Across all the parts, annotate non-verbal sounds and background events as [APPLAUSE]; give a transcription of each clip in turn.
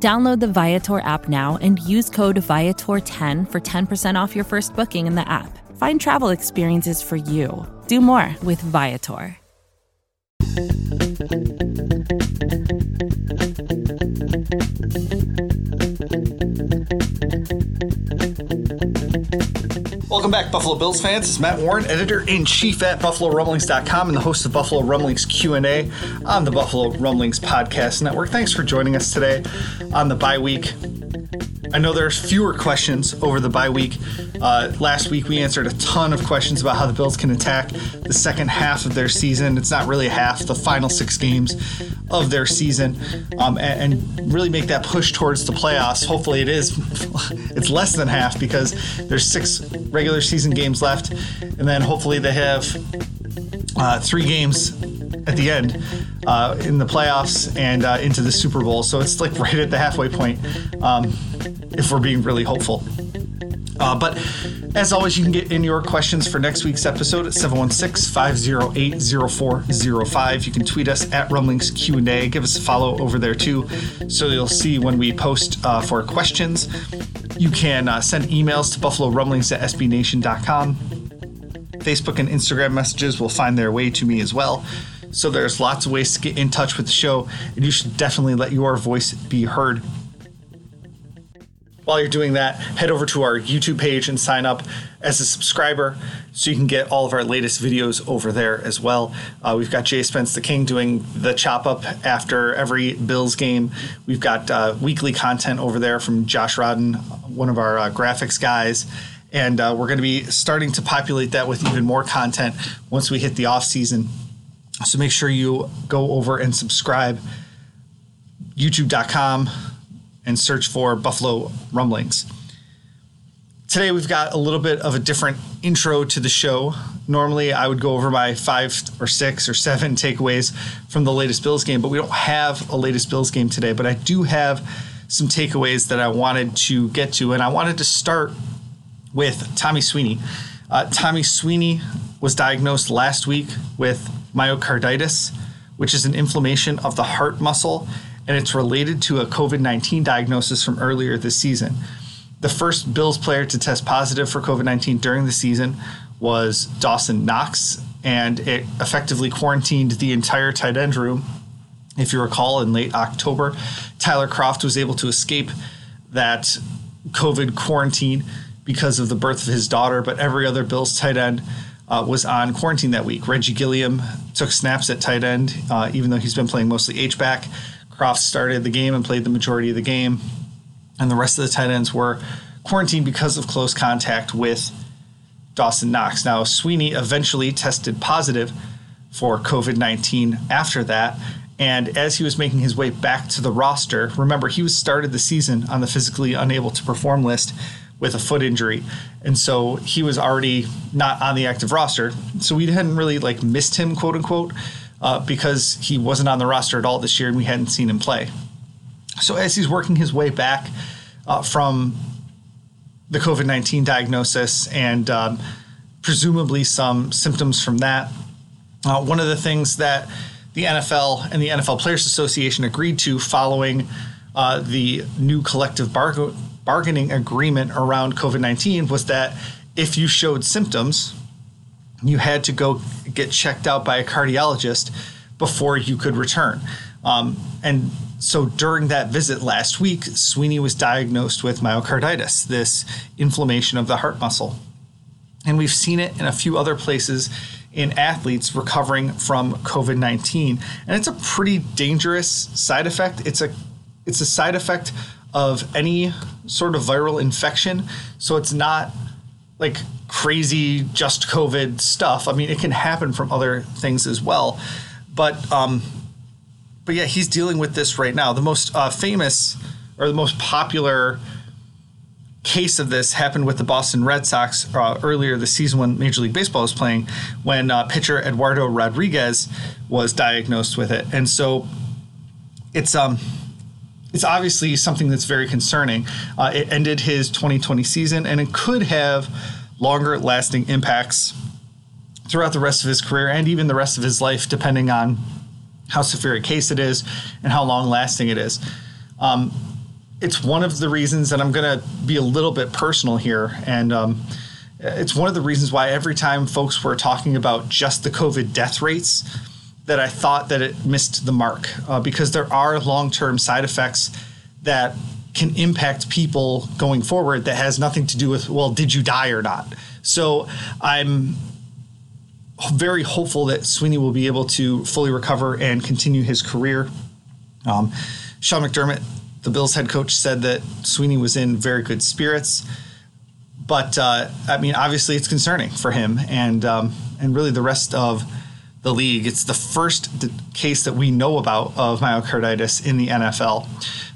Download the Viator app now and use code Viator10 for 10% off your first booking in the app. Find travel experiences for you. Do more with Viator. Welcome back, Buffalo Bills fans. It's Matt Warren, editor-in-chief at BuffaloRumblings.com and the host of Buffalo Rumblings Q&A on the Buffalo Rumblings Podcast Network. Thanks for joining us today on the bye week. I know there's fewer questions over the bye week. Uh, last week we answered a ton of questions about how the Bills can attack the second half of their season. It's not really half, the final six games of their season, um, and, and, really make that push towards the playoffs. Hopefully it is. [LAUGHS] it's less than half because there's six regular season games left, and then hopefully they have uh, three games at the end uh, in the playoffs and uh, into the Super Bowl. So it's like [LAUGHS] right at the halfway point. Um, if we're being really hopeful. Uh, but as always, you can get in your questions for next week's episode at 716-508-0405. You can tweet us at Rumblings Q&A. Give us a follow over there too, so you'll see when we post uh, for questions. You can uh, send emails to buffalo rumblings at sbnation.com. Facebook and Instagram messages will find their way to me as well. So there's lots of ways to get in touch with the show, and you should definitely let your voice be heard while you're doing that, head over to our YouTube page and sign up as a subscriber so you can get all of our latest videos over there as well. Uh, we've got Jay Spence the King doing the chop up after every Bills game. We've got uh, weekly content over there from Josh Rodden, one of our uh, graphics guys. And uh, we're going to be starting to populate that with even more content once we hit the off season. So make sure you go over and subscribe. YouTube.com and search for Buffalo Rumblings. Today, we've got a little bit of a different intro to the show. Normally, I would go over my five or six or seven takeaways from the latest Bills game, but we don't have a latest Bills game today. But I do have some takeaways that I wanted to get to, and I wanted to start with Tommy Sweeney. Uh, Tommy Sweeney was diagnosed last week with myocarditis, which is an inflammation of the heart muscle and it's related to a COVID 19 diagnosis from earlier this season. The first Bills player to test positive for COVID 19 during the season was Dawson Knox, and it effectively quarantined the entire tight end room. If you recall, in late October, Tyler Kroft was able to escape that COVID quarantine because of the birth of his daughter, but every other Bills tight end uh, was on quarantine that week. Reggie Gilliam took snaps at tight end, uh, even though he's been playing mostly H back. Kroft started the game and played the majority of the game, and the rest of the tight ends were quarantined because of close contact with Dawson Knox. Now, Sweeney eventually tested positive for COVID 19 after that. And as he was making his way back to the roster, remember, he was started the season on the physically unable to perform list with a foot injury. And so he was already not on the active roster. So we hadn't really like missed him, quote unquote uh, because he wasn't on the roster at all this year and we hadn't seen him play. So as he's working his way back uh, from the COVID 19 diagnosis and um, presumably some symptoms from that, uh, one of the things that the NFL and the NFL Players Association agreed to following uh, the new collective bar- bargaining agreement around COVID 19 was that if you showed symptoms, you had to go get checked out by a cardiologist before you could return. Um, and so during that visit last week, Sweeney was diagnosed with myocarditis, this inflammation of the heart muscle. And we've seen it in a few other places in athletes recovering from COVID 19. And it's a pretty dangerous side effect. It's a it's a side effect of any sort of viral infection. So it's not like crazy just COVID stuff. I mean, it can happen from other things as well. But um, but yeah, he's dealing with this right now. The most uh, famous or the most popular case of this happened with the Boston Red Sox uh, earlier this season when Major League Baseball was playing, when uh, pitcher Eduardo Rodriguez was diagnosed with it, and so it's um it's obviously something that's very concerning. Uh, it ended his 2020 season, and it could have longer lasting impacts throughout the rest of his career and even the rest of his life, depending on how severe a case it is and how long lasting it is. Um, it's one of the reasons that I'm going to be a little bit personal here. And um, it's one of the reasons why every time folks were talking about just the COVID death rates, that I thought that it missed the mark uh, because there are long term side effects that can impact people going forward that has nothing to do with, well, did you die or not? So I'm very hopeful that Sweeney will be able to fully recover and continue his career. Um, Sean McDermott the Bills head coach said that Sweeney was in very good spirits. But uh, I mean, obviously, it's concerning for him and um, and really the rest of the league. It's the first d- case that we know about of myocarditis in the NFL.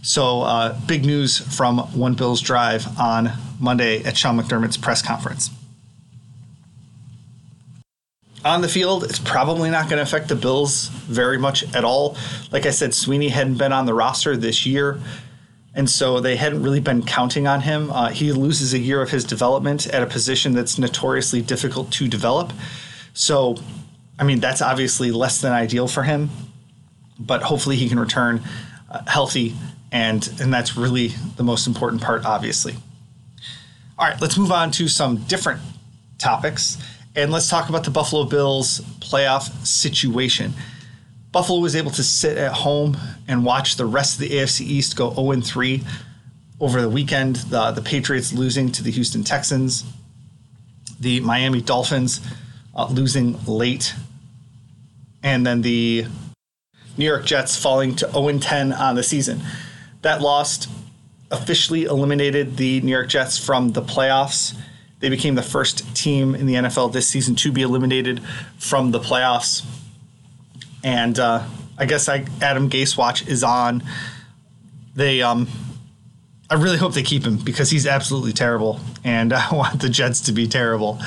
So, uh, big news from One Bills Drive on Monday at Sean McDermott's press conference on the field, it's probably not going to affect the Bills very much at all. Like I said, Sweeney hadn't been on the roster this year, and so they hadn't really been counting on him. Uh, he loses a year of his development at a position that's notoriously difficult to develop. So, I mean, that's obviously less than ideal for him, but hopefully he can return uh, healthy, and and that's really the most important part, obviously. All right, let's move on to some different topics. And let's talk about the Buffalo Bills playoff situation. Buffalo was able to sit at home and watch the rest of the AFC East go 0 3 over the weekend. The, the Patriots losing to the Houston Texans, the Miami Dolphins uh, losing late, and then the New York Jets falling to 0 10 on the season. That loss officially eliminated the New York Jets from the playoffs they became the first team in the NFL this season to be eliminated from the playoffs. And uh, I guess I, Adam Gase watch is on. They, um, I really hope they keep him because he's absolutely terrible, and [LAUGHS] I want the Jets to be terrible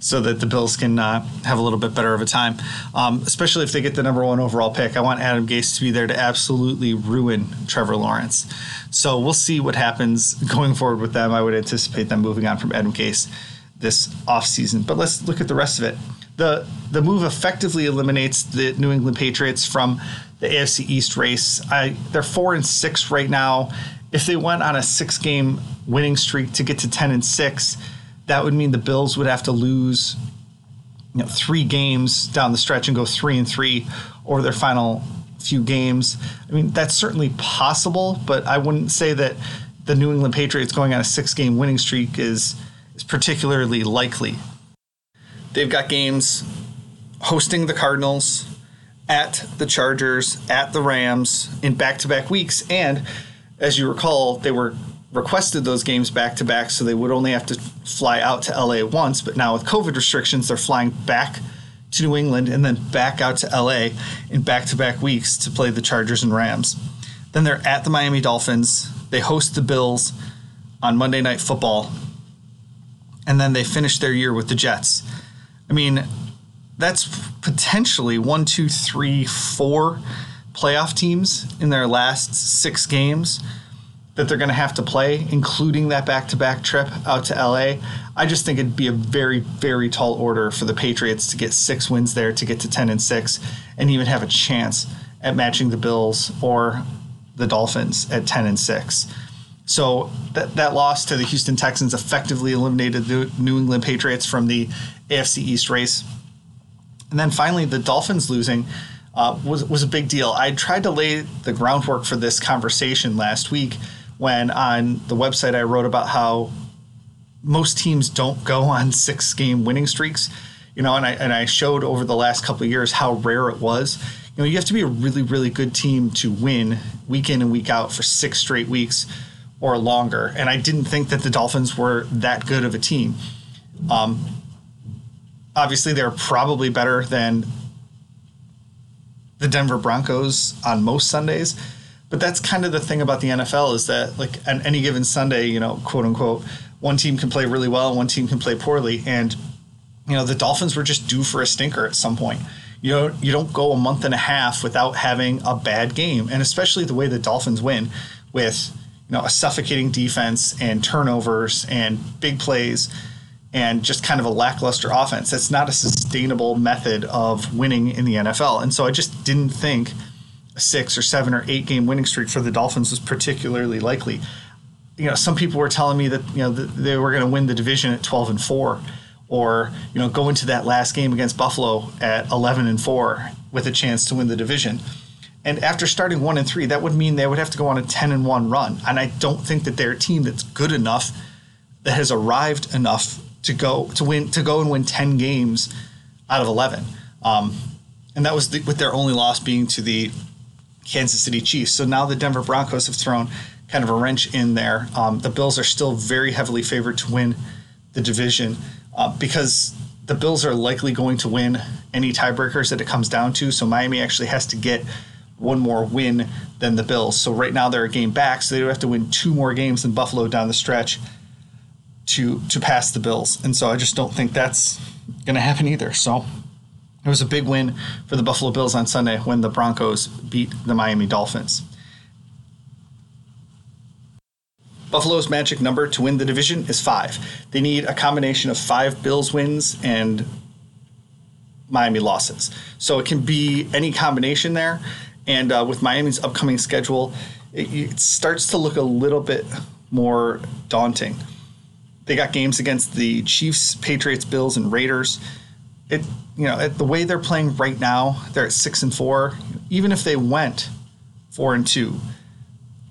so that the Bills can uh, have a little bit better of a time, um, especially if they get the number one overall pick. I want Adam Gase to be there to absolutely ruin Trevor Lawrence. So we'll see what happens going forward with them. I would anticipate them moving on from Adam Gase this offseason. But let's look at the rest of it. The the move effectively eliminates the New England Patriots from the AFC East race. I, they're four and six right now. If they went on a six game winning streak to get to ten and six, that would mean the Bills would have to lose you know, three games down the stretch and go three and three over their final few games. I mean, that's certainly possible, but I wouldn't say that the New England Patriots going on a six game winning streak is, is particularly likely. They've got games hosting the Cardinals, at the Chargers, at the Rams in back to back weeks. And as you recall, they were requested those games back to back, so they would only have to fly out to LA once. But now with COVID restrictions, they're flying back to New England and then back out to LA in back to back weeks to play the Chargers and Rams. Then they're at the Miami Dolphins. They host the Bills on Monday Night Football. And then they finish their year with the Jets. I mean, that's potentially one, two, three, four playoff teams in their last six games that they're going to have to play, including that back to back trip out to LA. I just think it'd be a very, very tall order for the Patriots to get six wins there to get to 10 and 6 and even have a chance at matching the Bills or the Dolphins at 10 and 6. So that, that loss to the Houston Texans effectively eliminated the New England Patriots from the AFC East race. And then finally, the Dolphins losing uh, was, was a big deal. I tried to lay the groundwork for this conversation last week when on the website I wrote about how most teams don't go [LAUGHS] on six game winning streaks. You know, and I and I showed over the last couple of years how rare it was. You know, you have to be a really, really good team to win week in and week out for six straight weeks or longer. And I didn't think that the Dolphins were that good of a team. Um, obviously, they're probably better than the Denver Broncos on most Sundays, But that's kind of the thing about the NFL is that like on any given Sunday, you know, quote unquote, one team can play really well and one team can play poorly. And, you know, the Dolphins were just due for a stinker at some point. You know, you don't go a month and a half without having a bad game. And especially the way the Dolphins win with, you know, a suffocating defense and turnovers and big plays and just kind of a lackluster offense. That's not a sustainable method of winning in the NFL. And so I just didn't think six or seven or eight game winning streak for the Dolphins was particularly likely. You know, some people were telling me that you know they were going to win the division at 12 and four, or you know go into that last game against Buffalo at 11 and four with a chance to win the division. And after starting one and three, that would mean they would have to go on a 10 and one run. And I don't think that they're a team that's good enough that has arrived enough to go to win to go and win 10 games out of 11. Um, and that was the, with their only loss being to the Kansas City Chiefs. So now the Denver Broncos have thrown kind of a wrench in there. Um, the Bills are still very heavily favored to win the division uh, because the Bills are likely going to win any tiebreakers that it comes down to. So Miami actually has to get one more win than the Bills. So right now they're a game back, so they have to win two more games than Buffalo down the stretch to to pass the Bills. And so I just don't think that's going to happen either. So it was a big win for the Buffalo Bills on Sunday when the Broncos beat the Miami Dolphins. Buffalo's magic number to win the division is five. They need a combination of five Bills wins and Miami losses. So it can be any combination there. And uh, with Miami's upcoming schedule, it, it starts to look a little bit more daunting. They got games against the Chiefs, Patriots, Bills, and Raiders it you know the way they're playing right now, they're at six and four. Even if they went four and two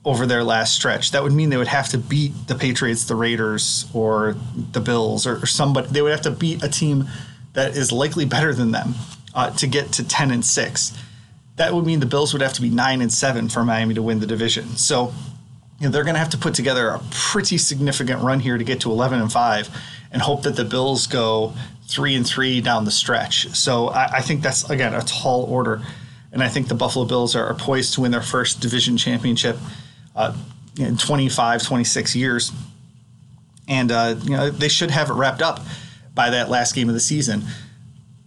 over their last stretch, that would mean they would have to beat the Patriots, the Raiders, or the Bills, or, or somebody. They would have to beat a team that is likely better than them uh, to get to ten and six. That would mean the Bills would have to be nine and seven for Miami to win the division. So you know, they're going to have to put together a pretty significant run here to get to 11 and 5 and hope that the Bills go three and three down the stretch. So I, I think that's again a tall order, and I think the Buffalo Bills are, are poised to win their first division championship uh, in 25, 26 years, and uh, you know they should have it wrapped up by that last game of the season.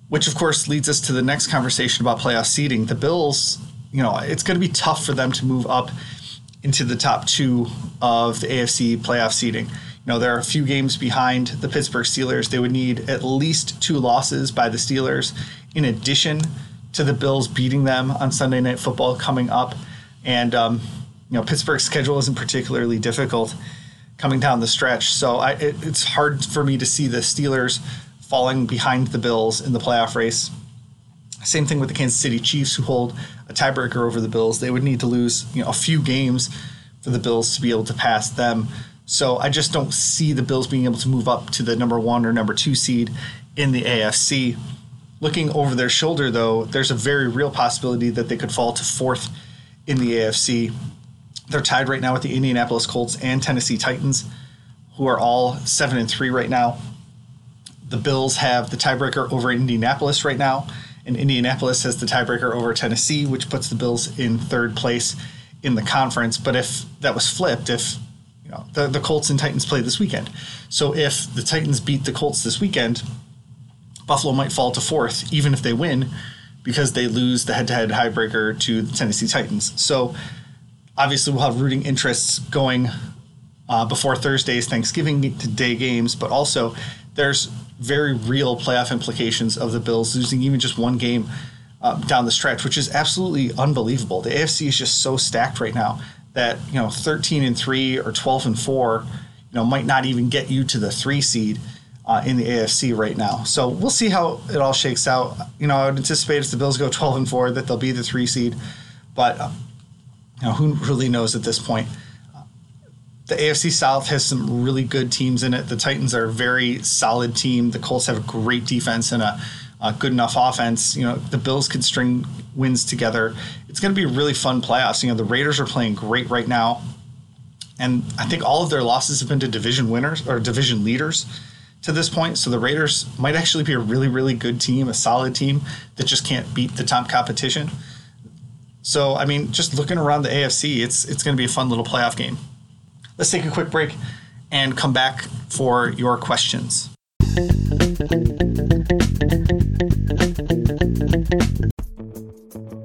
Which of course leads us to the next conversation about playoff seeding. The Bills, you know, it's going to be tough for them to move up into the top two of the AFC playoff seeding. Know, there are a few games behind the Pittsburgh Steelers. They would need at least two losses by the Steelers, in addition to the Bills beating them on Sunday Night Football coming up. And, um, you know, Pittsburgh's schedule isn't particularly difficult coming down the stretch. So I, it, it's hard for me to see the Steelers falling behind the Bills in the playoff race. Same thing with the Kansas City Chiefs, who hold a tiebreaker over the Bills. They would need to lose, you know, a few games for the Bills to be able to pass them. So I just don't see the Bills being able to move up to the number one or number two seed in the AFC. Looking over their shoulder, though, there's a very real possibility that they could fall to fourth in the AFC. They're tied right now with the Indianapolis Colts and Tennessee Titans, who are all seven and three right now. The Bills have the tiebreaker over Indianapolis right now, and Indianapolis has the tiebreaker over Tennessee, which puts the Bills in third place in the conference. But if that was flipped, if the, the Colts and Titans play this weekend. So if the Titans beat the Colts this weekend, Buffalo might fall to fourth, even if they win, because they lose the head to head tiebreaker to the Tennessee Titans. So obviously, we'll have rooting interests going uh, before Thursday's Thanksgiving Day games, but also there's very real playoff implications of the Bills losing even just one game uh, down the stretch, which is absolutely unbelievable. The AFC is just so stacked right now that you know 13 and 3 or 12 and 4 you know might not even get you to the 3 seed uh, in the AFC right now. So we'll see how it all shakes out. You know, I would anticipate if the Bills go 12 and 4 that they'll be the 3 seed, but uh, you know, who really knows at this point. The AFC South has some really good teams in it. The Titans are a very solid team. The Colts have a great defense and a uh, good enough offense. You know, the Bills could string wins together. It's going to be really fun playoffs. You know, the Raiders are playing great right now, and I think all of their losses have been to division winners or division leaders to this point. So the Raiders might actually be a really, really good team, a solid team that just can't beat the top competition. So, I mean, just looking around the AFC, it's it's going to be a fun little playoff game. Let's take a quick break and come back for your questions.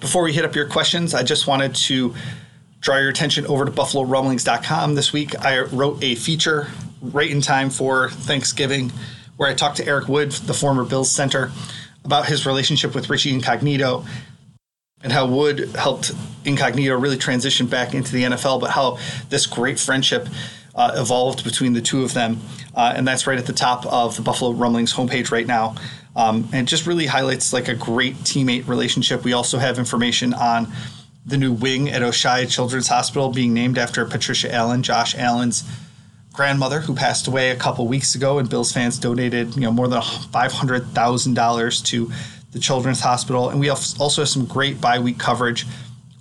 Before we hit up your questions, I just wanted to draw your attention over to BuffaloRumblings.com. This week, I wrote a feature right in time for Thanksgiving where I talked to Eric Wood, the former Bills center, about his relationship with Richie Incognito and how Wood helped Incognito really transition back into the NFL, but how this great friendship uh, evolved between the two of them. Uh, and that's right at the top of the Buffalo Rumblings homepage right now. Um, and just really highlights like a great teammate relationship. We also have information on the new wing at Oishei Children's Hospital being named after Patricia Allen, Josh Allen's grandmother, who passed away a couple weeks ago. And Bills fans donated, you know, more than five hundred thousand dollars to the Children's Hospital. And we also have some great bye week coverage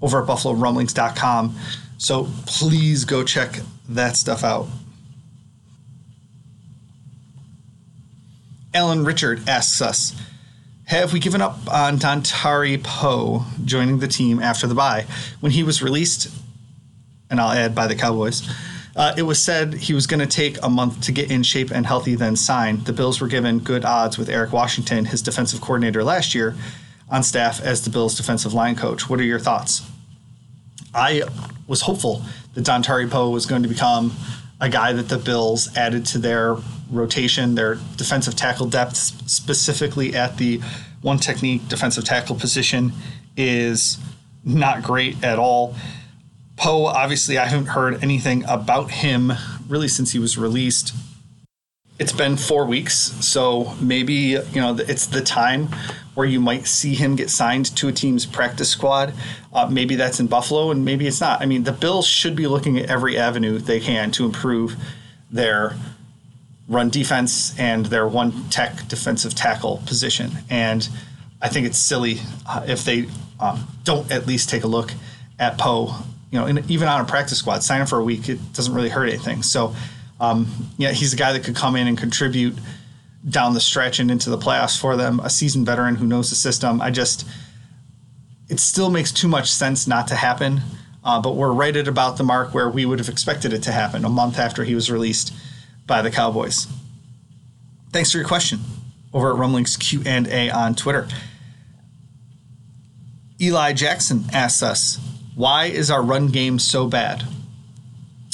over at BuffaloRumblings.com. So please go check that stuff out. Alan Richard asks us Have we given up on Dontari Poe joining the team after the bye? When he was released, and I'll add by the Cowboys, uh, it was said he was going to take a month to get in shape and healthy, then sign. The Bills were given good odds with Eric Washington, his defensive coordinator last year, on staff as the Bills' defensive line coach. What are your thoughts? I was hopeful that Dontari Poe was going to become a guy that the Bills added to their rotation, their defensive tackle depth, specifically at the one technique defensive tackle position, is not great at all. Poe, obviously, I haven't heard anything about him really since he was released. It's been four weeks, so maybe you know it's the time where you might see him get signed to a team's practice squad. Uh, maybe that's in Buffalo, and maybe it's not. I mean, the Bills should be looking at every avenue they can to improve their run defense and their one tech defensive tackle position. And I think it's silly uh, if they um, don't at least take a look at Poe. You know, in, even on a practice squad, sign him for a week. It doesn't really hurt anything. So, um, yeah, he's a guy that could come in and contribute down the stretch and into the playoffs for them. A seasoned veteran who knows the system. I just, it still makes too much sense not to happen. Uh, but we're right at about the mark where we would have expected it to happen a month after he was released by the Cowboys. Thanks for your question over at Rumblings Q and A on Twitter. Eli Jackson asks us, "Why is our run game so bad?"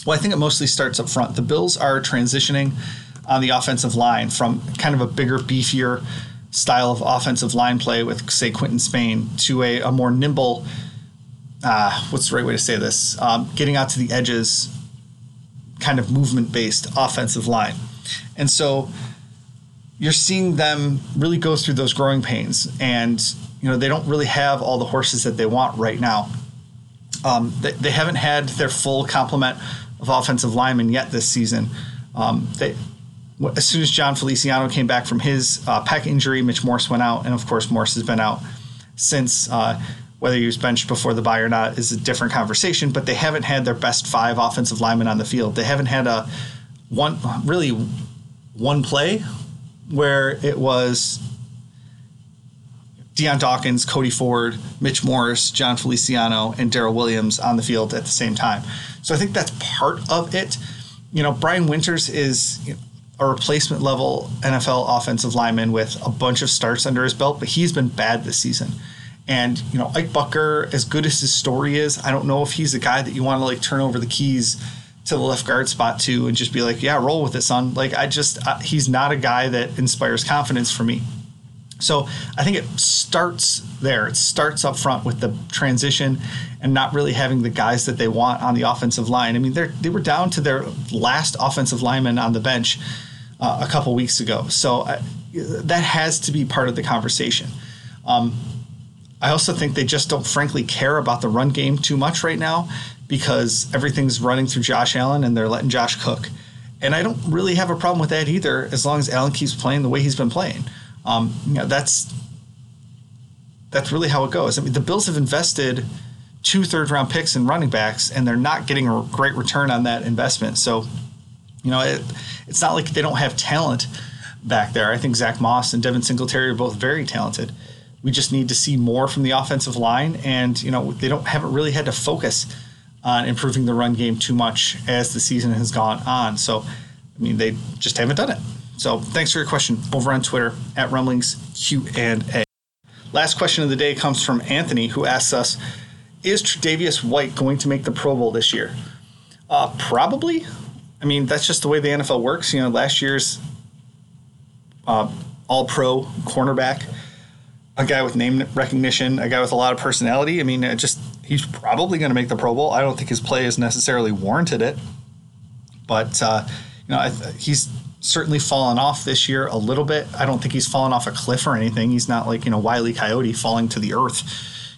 Well, I think it mostly starts up front. The Bills are transitioning on the offensive line from kind of a bigger, beefier style of offensive line play with, say, Quinton Spain to a, a more nimble. Uh, what's the right way to say this? Um, getting out to the edges, kind of movement based offensive line. And so you're seeing them really go through those growing pains. And, you know, they don't really have all the horses that they want right now. Um, they, they, haven't had their full complement of offensive linemen yet this season. Um, they, as soon as Jon Feliciano came back from his uh, pec injury, Mitch Morse went out. And of course, Morse has been out since. Uh, whether he was benched before the bye or not is a different conversation, but they haven't had their best five offensive linemen on the field. They haven't had a one really one play where it was Dion Dawkins, Cody Ford, Mitch Morse, Jon Feliciano, and Daryl Williams on the field at the same time. So I think that's part of it. You know, Brian Winters is a replacement level NFL offensive lineman with a bunch of starts under his belt, but he's been bad this season. And you know, Ike Boettger, as good as his story is, I don't know if he's the guy that you want to like turn over the keys to the left guard spot to and just be like, yeah, roll with it, son. Like I just, he's not a guy that inspires confidence for me. So I think it starts there. It starts up front with the transition and not really having the guys that they want on the offensive line. I mean, they they were down to their last offensive lineman on the bench uh, a couple weeks ago. So uh, that has to be part of the conversation. Um, I also think they just don't frankly care about the run game too much right now because everything's running through Josh Allen and they're letting Josh cook. And I don't really have a problem with that either as long as Allen keeps playing the way he's been playing. Um, you know, that's that's really how it goes. I mean, the Bills have invested two third round picks in running backs and they're not getting a great return on that investment. So, you know, it, it's not like they don't have talent back there. I think Zach Moss and Devin Singletary are both very talented. We just need to see more from the offensive line, and you know they don't haven't really had to focus on improving the run game too much as the season has gone on. So, I mean, they just haven't done it. So, thanks for your question over on Twitter at Rumblings Q and A. Last question of the day comes from Anthony, who asks us: Is Tre'Davious White going to make the Pro Bowl this year? Uh, probably. I mean, that's just the way the NFL works. You know, last year's uh, All Pro cornerback a guy with name recognition, a guy with a lot of personality. I mean, just he's probably going to make the Pro Bowl. I don't think his play has necessarily warranted it, but uh, you know, he's certainly fallen off this year a little bit. I don't think he's fallen off a cliff or anything. He's not like you know Wiley Coyote falling to the earth,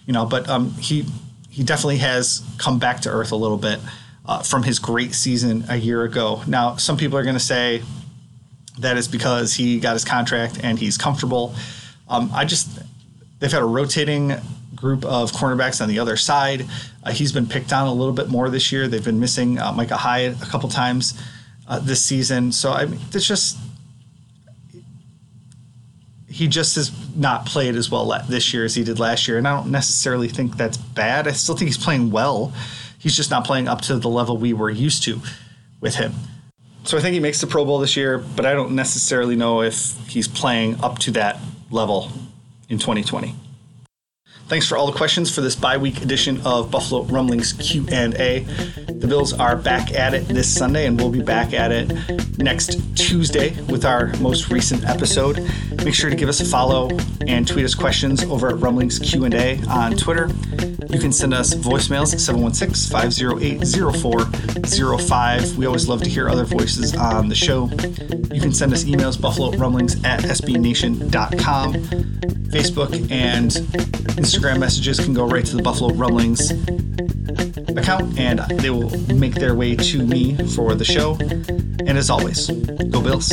you know. But um, he he definitely has come back to earth a little bit uh, from his great season a year ago. Now, some people are going to say that is because he got his contract and he's comfortable. Um, I just they've had a rotating group of cornerbacks on the other side. Uh, he's been picked on a little bit more this year. They've been missing uh, Micah Hyde a couple times uh, this season. So I mean, it's just he just has not played as well this year as he did last year, and I don't necessarily think that's bad. I still think he's playing well. He's just not playing up to the level we were used to with him. So I think he makes the Pro Bowl this year, but I don't necessarily know if he's playing up to that level in 2020. Thanks for all the questions for this bye-week edition of Buffalo Rumblings Q&A. The Bills are back at it this Sunday and we'll be back at it next Tuesday with our most recent episode. Make sure to give us a follow and tweet us questions over at Rumblings Q&A on Twitter. You can send us voicemails at 716-508-0405. We always love to hear other voices on the show. You can send us emails, buffalo rumblings at sbnation.com. Facebook and Instagram messages can go right to the Buffalo Rumblings account and they will make their way to me for the show. And as always, go Bills.